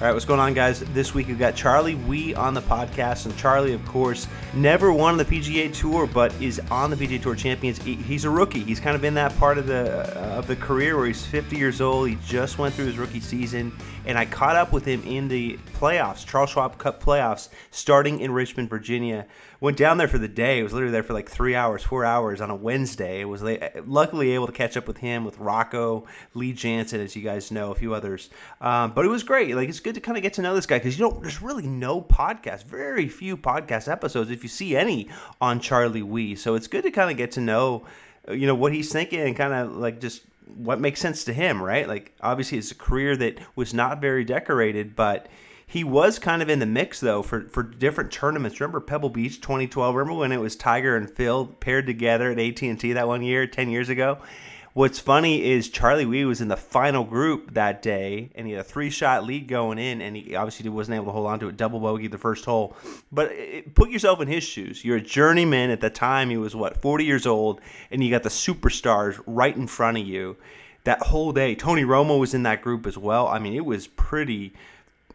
All right, what's going on, guys? This week we've got Charlie Wi on the podcast, and Charlie, of course, never won the PGA Tour, but is on the PGA Tour champions. He's a rookie. He's kind of in that part of the uh, of the career where he's 50 years old. He just went through his rookie season, and I caught up with him in the playoffs, Charles Schwab Cup playoffs, starting in Richmond, Virginia. Went down there for the day. I was literally there for like three hours, four hours on a Wednesday. I was luckily able to catch up with him, with Rocco, Lee Janzen, as you guys know, a few others. Um, but it was great. Like it's good to kind of get to know this guy because you don't. There's really no podcast, very few podcast episodes, if you see any, on Charlie Wi. So it's good to kind of get to know, you know, what he's thinking and kind of like just what makes sense to him, right? Like obviously it's a career that was not very decorated, but he was kind of in the mix though for, for different tournaments. Remember Pebble Beach 2012? Remember when it was Tiger and Phil paired together at AT&T that one year, 10 years ago? What's funny is Charlie Wi was in the final group that day, and he had a three-shot lead going in, and he obviously wasn't able to hold on to it. Double bogey the first hole. But it, put yourself in his shoes. You're a journeyman at the time. He was what 40 years old, and you got the superstars right in front of you. That whole day, Tony Romo was in that group as well. I mean, it was pretty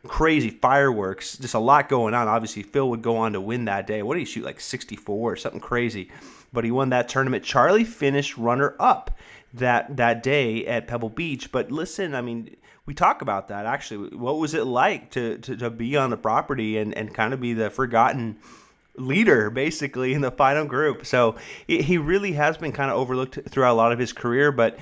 crazy fireworks, just a lot going on. Obviously, Phil would go on to win that day. What did he shoot? Like 64 or something crazy. But he won that tournament. Charlie finished runner up that that day at Pebble Beach. But listen, I mean, we talk about that actually. What was it like to, to, to be on the property and, and kind of be the forgotten leader basically in the final group? So he really has been kind of overlooked throughout a lot of his career, but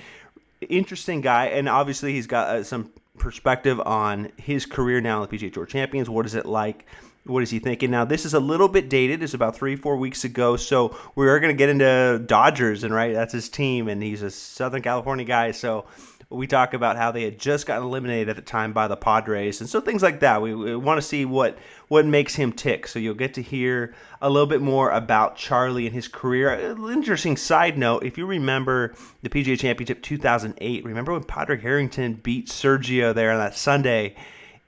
interesting guy. And obviously, he's got uh, some perspective on his career now in the PGA Tour Champions. What is it like? What is he thinking? Now, this is a little bit dated. It's about three, four weeks ago. So we are going to get into Dodgers, and right, that's his team, and he's a Southern California guy. So we talk about how they had just gotten eliminated at the time by the Padres, and so things like that. We, we, want to see what what makes him tick. So you'll get to hear a little bit more about Charlie and his career. An interesting side note: if you remember the PGA Championship 2008, remember when Padraig Harrington beat Sergio there on that Sunday?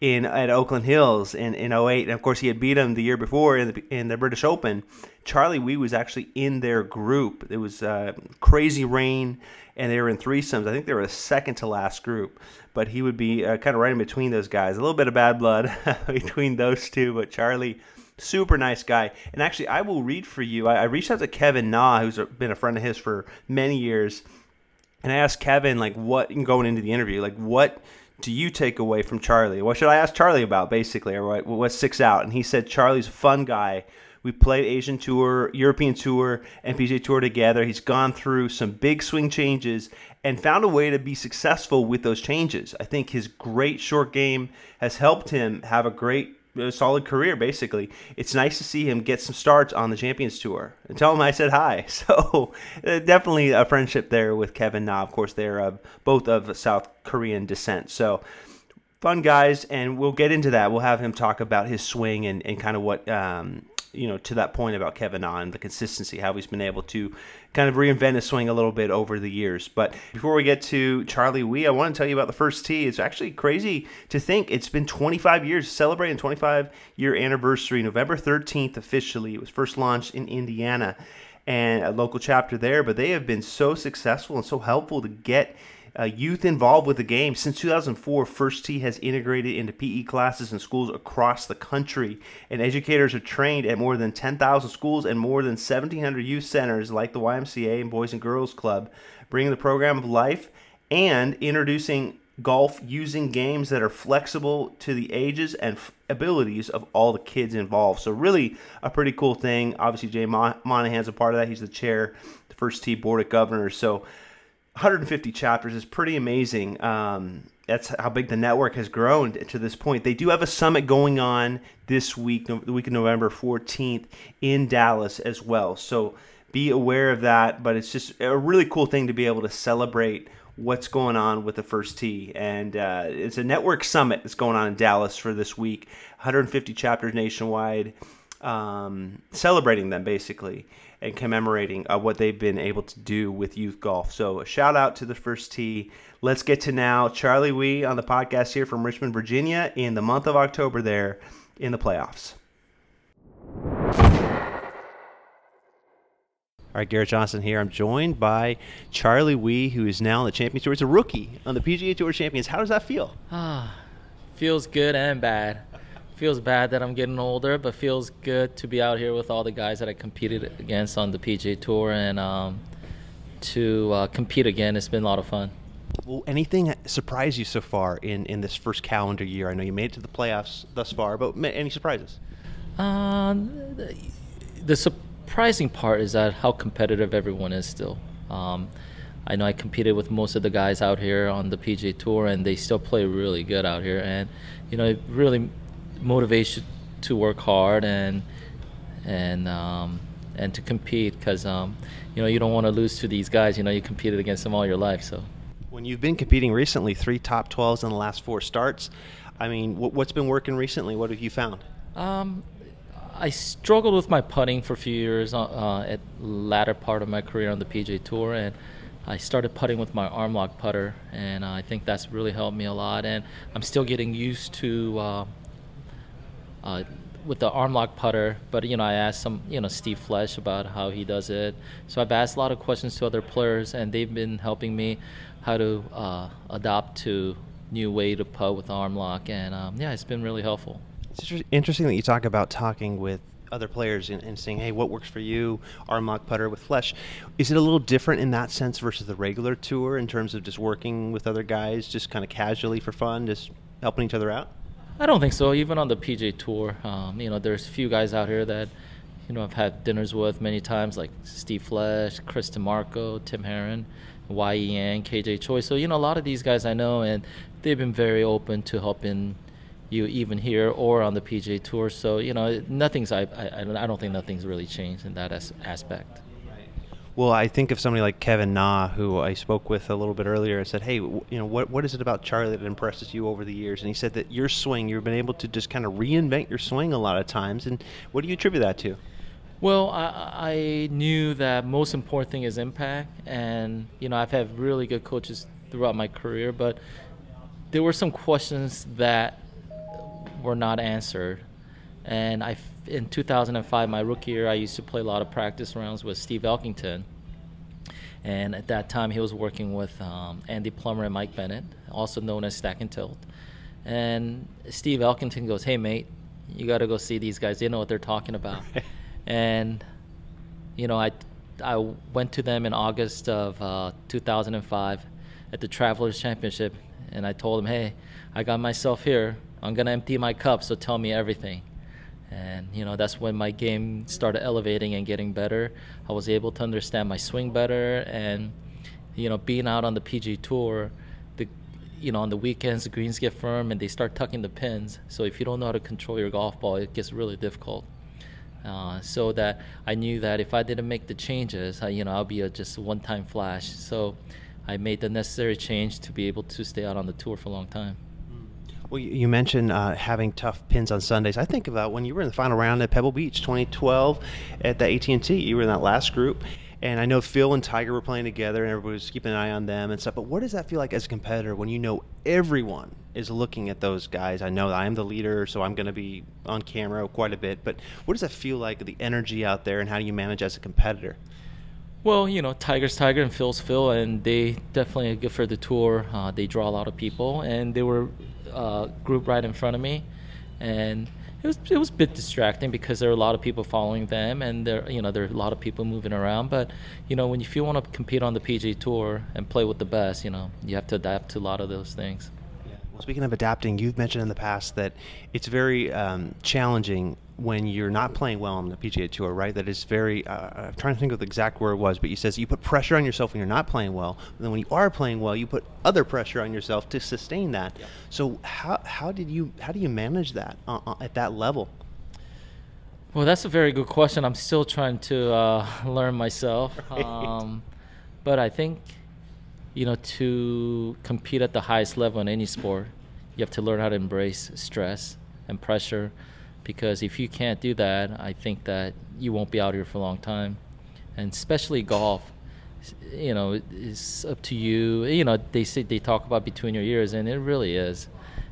in at Oakland Hills in, in 08. And of course, he had beat him the year before in the, in the British Open. Charlie Wi was actually in their group. It was uh, crazy rain and they were in threesomes. I think they were a second to last group, but he would be uh, kind of right in between those guys. A little bit of bad blood between those two, but Charlie, super nice guy. And actually, I will read for you. I, I reached out to Kevin Na, who's been a friend of his for many years, and I asked Kevin like, what going into the interview, like what do you take away from Charlie? What should I ask Charlie about, basically, or what, sticks out? And he said Charlie's a fun guy we played Asian Tour, European Tour, and PGA Tour together. He's gone through some big swing changes and found a way to be successful with those changes. I think his great short game has helped him have a great a solid career basically. It's nice to see him get some starts on the champions tour. And tell him i said hi. So uh, definitely a friendship there with kevin na. Of course they're uh, both of south korean descent. So fun guys and we'll get into that. We'll have him talk about his swing and, and kind of what um, you know, to that point about Kevin on the consistency, how he's been able to kind of reinvent his swing a little bit over the years. But before we get to Charlie Wi, I want to tell you about the first tee. It's actually crazy to think it's been 25 years, celebrating 25 year anniversary, November 13th officially. It was first launched in Indiana and a local chapter there, but they have been so successful and so helpful to get uh, youth involved with the game. Since 2004, First Tee has integrated into PE classes in schools across the country, and educators are trained at more than 10,000 schools and more than 1,700 youth centers like the YMCA and Boys and Girls Club, bringing the program of life and introducing golf using games that are flexible to the ages and f- abilities of all the kids involved. So, really, a pretty cool thing. Obviously, Jay Mon- Monahan's a part of that. He's the chair, the First Tee Board of Governors. So, 150 chapters is pretty amazing. Um, that's how big the network has grown to this point. They do have a summit going on this week, the week of November 14th in Dallas as well. So be aware of that. But it's just a really cool thing to be able to celebrate what's going on with the first tee. And uh, it's a network summit that's going on in Dallas for this week. 150 chapters nationwide, um, celebrating them basically and commemorating uh, what they've been able to do with youth golf. So a shout out to the first tee. Let's get to now Charlie Wi on the podcast here from Richmond, Virginia, in the month of October there in the playoffs. All right, Garrett Johnston here. I'm joined by Charlie Wi, who is now on the Champions Tour. He's a rookie on the PGA Tour Champions. How does that feel? Ah, feels good and bad. Feels bad that I'm getting older, but feels good to be out here with all the guys that I competed against on the PGA Tour and um, to uh, compete again. It's been a lot of fun. Well, anything surprise you so far in, in this first calendar year? I know you made it to the playoffs thus far, but any surprises? Um, the, the surprising part is that how competitive everyone is still. Um, I know I competed with most of the guys out here on the PGA Tour, and they still play really good out here. And you know, it really motivates you to work hard and and um, and to compete because um, you know you don't want to lose to these guys. You know, you competed against them all your life, so. When you've been competing recently, three top 12s in the last four starts. I mean, what's been working recently? What have you found? Um, I struggled with my putting for a few years uh, uh, at latter part of my career on the PGA Tour, and I started putting with my arm lock putter, and uh, I think that's really helped me a lot. And I'm still getting used to uh, uh, with the arm lock putter, but you know I asked some you know Steve Flesch about how he does it. So I've asked a lot of questions to other players, and they've been helping me how to uh, adopt to new way to putt with arm lock, and um, yeah, it's been really helpful. It's interesting that you talk about talking with other players and, and, saying, hey, what works for you? Arm lock putter with Flesch. Is it a little different in that sense versus the regular tour in terms of just working with other guys, just kind of casually for fun, just helping each other out? I don't think so. Even on the PGA Tour, um, you know, there's a few guys out here that, you know, I've had dinners with many times, like Steve Flesch, Chris DiMarco, Tim Herron, Y. Yang, KJ Choi. So, you know, a lot of these guys I know, and they've been very open to helping you even here or on the PGA Tour. So you know, nothing's. I I, I don't think nothing's really changed in that as, aspect. Well, I think of somebody like Kevin Na, who I spoke with a little bit earlier, and said, "Hey, you know, what what is it about Charlie that impresses you over the years?" And he said that your swing, you've been able to just kind of reinvent your swing a lot of times. And what do you attribute that to? Well, I, I knew that most important thing is impact, and you know, I've had really good coaches throughout my career, but there were some questions that were not answered. And I, in 2005, my rookie year, I used to play a lot of practice rounds with Steve Elkington. And at that time, he was working with um, Andy Plummer and Mike Bennett, also known as Stack and Tilt. And Steve Elkington goes, "Hey, mate, you got to go see these guys. They know what they're talking about." and you know, I I went to them in August of uh, 2005 at the Travelers Championship, and I told them, "Hey, I got myself here. I'm gonna empty my cup, so tell me everything. And you know that's when my game started elevating and getting better. I was able to understand my swing better, and you know being out on the PGA tour, the you know on the weekends the greens get firm and they start tucking the pins. So if you don't know how to control your golf ball, it gets really difficult. Uh, so that I knew that if I didn't make the changes, I, you know, I'll be a just one-time flash. So I made the necessary change to be able to stay out on the tour for a long time. Well, you mentioned uh, having tough pins on Sundays. I think about when you were in the final round at Pebble Beach, 2012, at the AT&T. You were in that last group, and I know Phil and Tiger were playing together, and everybody was keeping an eye on them and stuff. But what does that feel like as a competitor when you know everyone is looking at those guys? I know I am the leader, so I'm going to be on camera quite a bit. But what does that feel like? The energy out there, and how do you manage as a competitor? Well, you know, Tiger's Tiger and Phil's Phil, and they definitely are good for the tour. Uh, they draw a lot of people, and they were uh, right in front of me, and it was it was a bit distracting because there are a lot of people following them, and there you know there are a lot of people moving around. But you know, when if you want to compete on the PGA Tour and play with the best, you know, you have to adapt to a lot of those things. Well, speaking of adapting, you've mentioned in the past that it's very um, challenging when you're not playing well on the PGA Tour, right? That is very. Uh, I'm trying to think of the exact word it was, but you says you put pressure on yourself when you're not playing well. And then when you are playing well, you put other pressure on yourself to sustain that. So how how did you how do you manage that uh, uh, at that level? Well, that's a very good question. I'm still trying to uh, learn myself. Right. Um, but I think, you know, to compete at the highest level in any sport, you have to learn how to embrace stress and pressure. Because if you can't do that, I think that you won't be out here for a long time. And especially golf, you know, it's up to you. You know, they say they talk about between your ears, and it really is.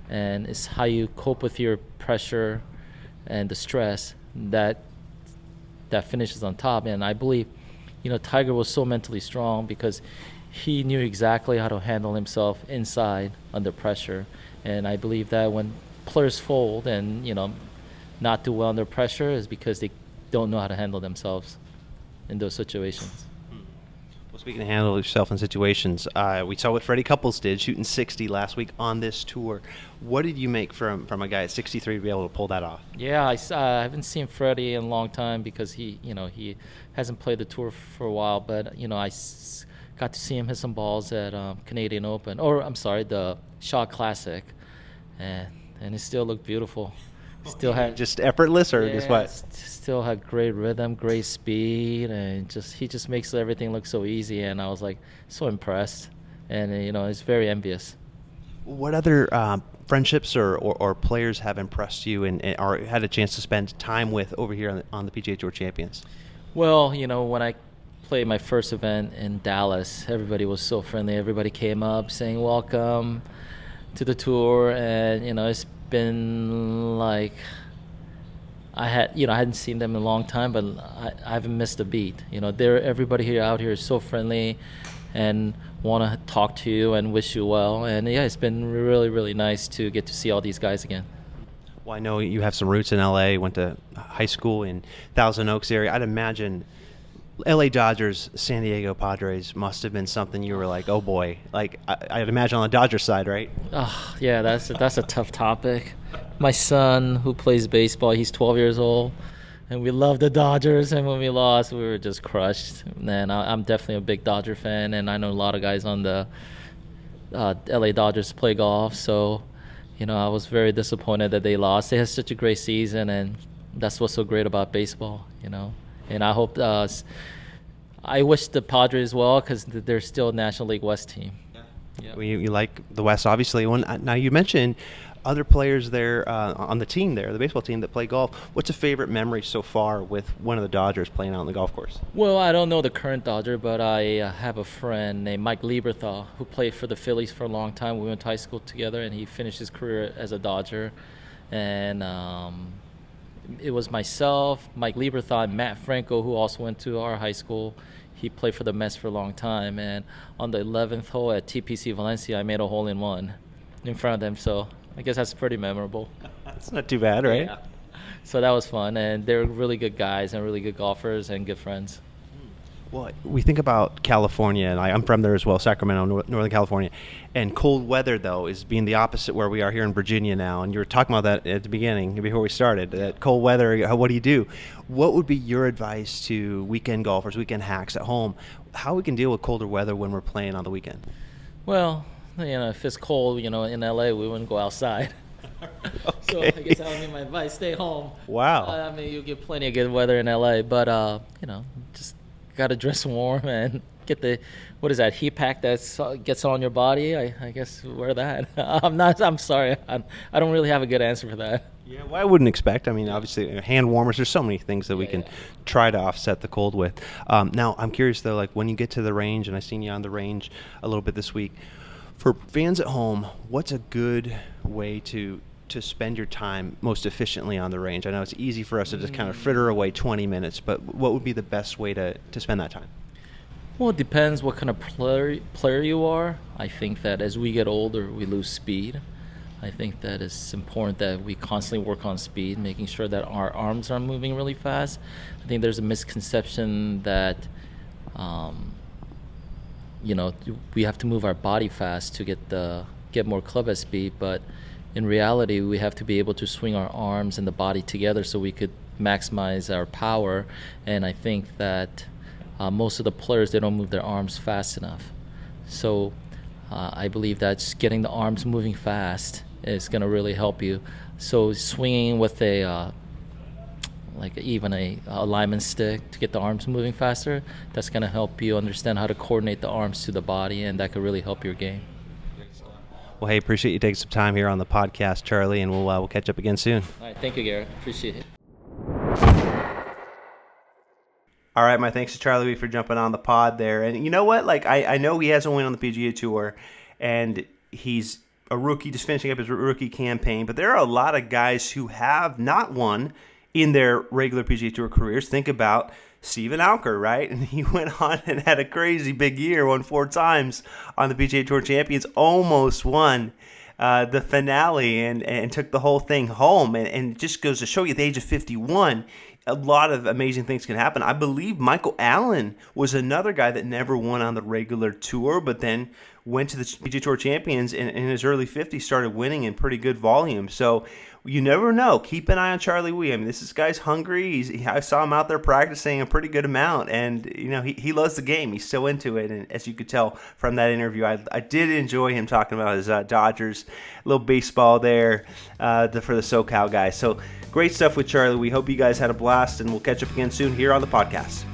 And it's how you cope with your pressure and the stress that that finishes on top. And I believe, you know, Tiger was so mentally strong because he knew exactly how to handle himself inside under pressure. And I believe that when players fold and you know not do well under pressure is because they don't know how to handle themselves in those situations. Well, speaking of handle yourself in situations, uh, we saw what Freddie Couples did, shooting 60 last week on this tour. What did you make from from a guy at 63 to be able to pull that off? Yeah, I, uh, I haven't seen Freddie in a long time because he, you know, he hasn't played the tour for a while. But you know, I s- got to see him hit some balls at um, Canadian Open, or I'm sorry, the Shaw Classic, and and it still looked beautiful. Still had Just effortless, or just what? st- Still had great rhythm, great speed, and just he just makes everything look so easy. And I was like so impressed, and you know, it's very envious. What other um, friendships or, or, or players have impressed you and, and or had a chance to spend time with over here on the, on the PGA Tour Champions? Well, you know, when I played my first event in Dallas, everybody was so friendly. Everybody came up saying welcome to the tour, and you know, it's been like I had, you know, I hadn't seen them in a long time, but I, I haven't missed a beat. You know, they're everybody here out here is so friendly, and want to talk to you and wish you well. And yeah, it's been really, really nice to get to see all these guys again. Well, I know you have some roots in LA, went to high school in Thousand Oaks area. I'd imagine LA Dodgers, San Diego Padres must have been something you were like, oh boy. Like, I, I'd imagine on the Dodgers side, right? Oh, yeah, that's a, that's a tough topic. My son, who plays baseball, he's 12 years old, and we love the Dodgers. And when we lost, we were just crushed. And I, I'm definitely a big Dodger fan, and I know a lot of guys on the uh, LA Dodgers play golf. So, you know, I was very disappointed that they lost. They had such a great season, and that's what's so great about baseball, you know. And I hope, uh, s- I wish the Padres well because they're still a National League West team. Yeah. Well, You, you like the West, obviously. When, uh, now, you mentioned other players there uh, on the team there, the baseball team that play golf. What's a favorite memory so far with one of the Dodgers playing out on the golf course? Well, I don't know the current Dodger, but I uh, have a friend named Mike Lieberthal who played for the Phillies for a long time. We went to high school together, and he finished his career as a Dodger. And um, it was myself, Mike Lieberthal, Matt Franco, who also went to our high school. He played for the Mets for a long time, and on the 11th hole at TPC Valencia, I made a hole in one in front of them. So I guess that's pretty memorable. That's not too bad, right? Yeah. So that was fun, and they're really good guys and really good golfers and good friends. Well, we think about California, and I, I'm from there as well, Sacramento, Nor- Northern California. And cold weather, though, is being the opposite where we are here in Virginia now. And you were talking about that at the beginning, before we started. That cold weather, what do you do? What would be your advice to weekend golfers, weekend hacks at home? How we can deal with colder weather when we're playing on the weekend? Well, you know, if it's cold, you know, in LA, we wouldn't go outside. So I guess that would be my advice: stay home. Wow. I mean, you get plenty of good weather in LA, but uh, you know, just gotta dress warm and get the what is that heat pack that gets on your body. I, I guess wear that. I'm not. I'm sorry. I'm, I don't really have a good answer for that. Yeah, well, I wouldn't expect. I mean, obviously, hand warmers. There's so many things that we can yeah. try to offset the cold with. Um, now, I'm curious though, like when you get to the range, and I've seen you on the range a little bit this week. For fans at home, what's a good way to to spend your time most efficiently on the range? I know it's easy for us to just kind of fritter away 20 minutes, but what would be the best way to, to spend that time? Well, it depends what kind of player player you are. I think that as we get older, we lose speed. I think that it's important that we constantly work on speed, making sure that our arms are moving really fast. I think there's a misconception that, um, you know, we have to move our body fast to get the get more club speed, but in reality, we have to be able to swing our arms and the body together so we could maximize our power. And I think that uh, most of the players they don't move their arms fast enough. So uh, I believe that getting the arms moving fast is going to really help you. So swinging with a uh, like even a alignment stick to get the arms moving faster. That's going to help you understand how to coordinate the arms to the body, and that could really help your game. Well, hey, appreciate you taking some time here on the podcast, Charlie, and we'll uh, we'll catch up again soon. All right, thank you, Garrett. Appreciate it. All right, my thanks to Charlie Wi for jumping on the pod there. And you know what? Like, I, I know he hasn't won on the PGA Tour, and he's a rookie, just finishing up his rookie campaign. But there are a lot of guys who have not won in their regular PGA Tour careers. Think about Steven Alker, right? And he went on and had a crazy big year, won four times on the PGA Tour Champions, almost won uh, the finale and, and took the whole thing home. And, and just goes to show you at the age of 51, a lot of amazing things can happen. I believe Michael Allen was another guy that never won on the regular tour, but then went to the PGA Tour Champions in, in his early 50s, started winning in pretty good volume. So you never know. Keep an eye on Charlie Wi. I mean, this is guy's hungry. He's, I saw him out there practicing a pretty good amount, and you know he, he loves the game. He's so into it, and as you could tell from that interview, I, I did enjoy him talking about his uh, Dodgers, a little baseball there uh, the, for the SoCal guys. So great stuff with Charlie. We hope you guys had a blast, and we'll catch up again soon here on the podcast.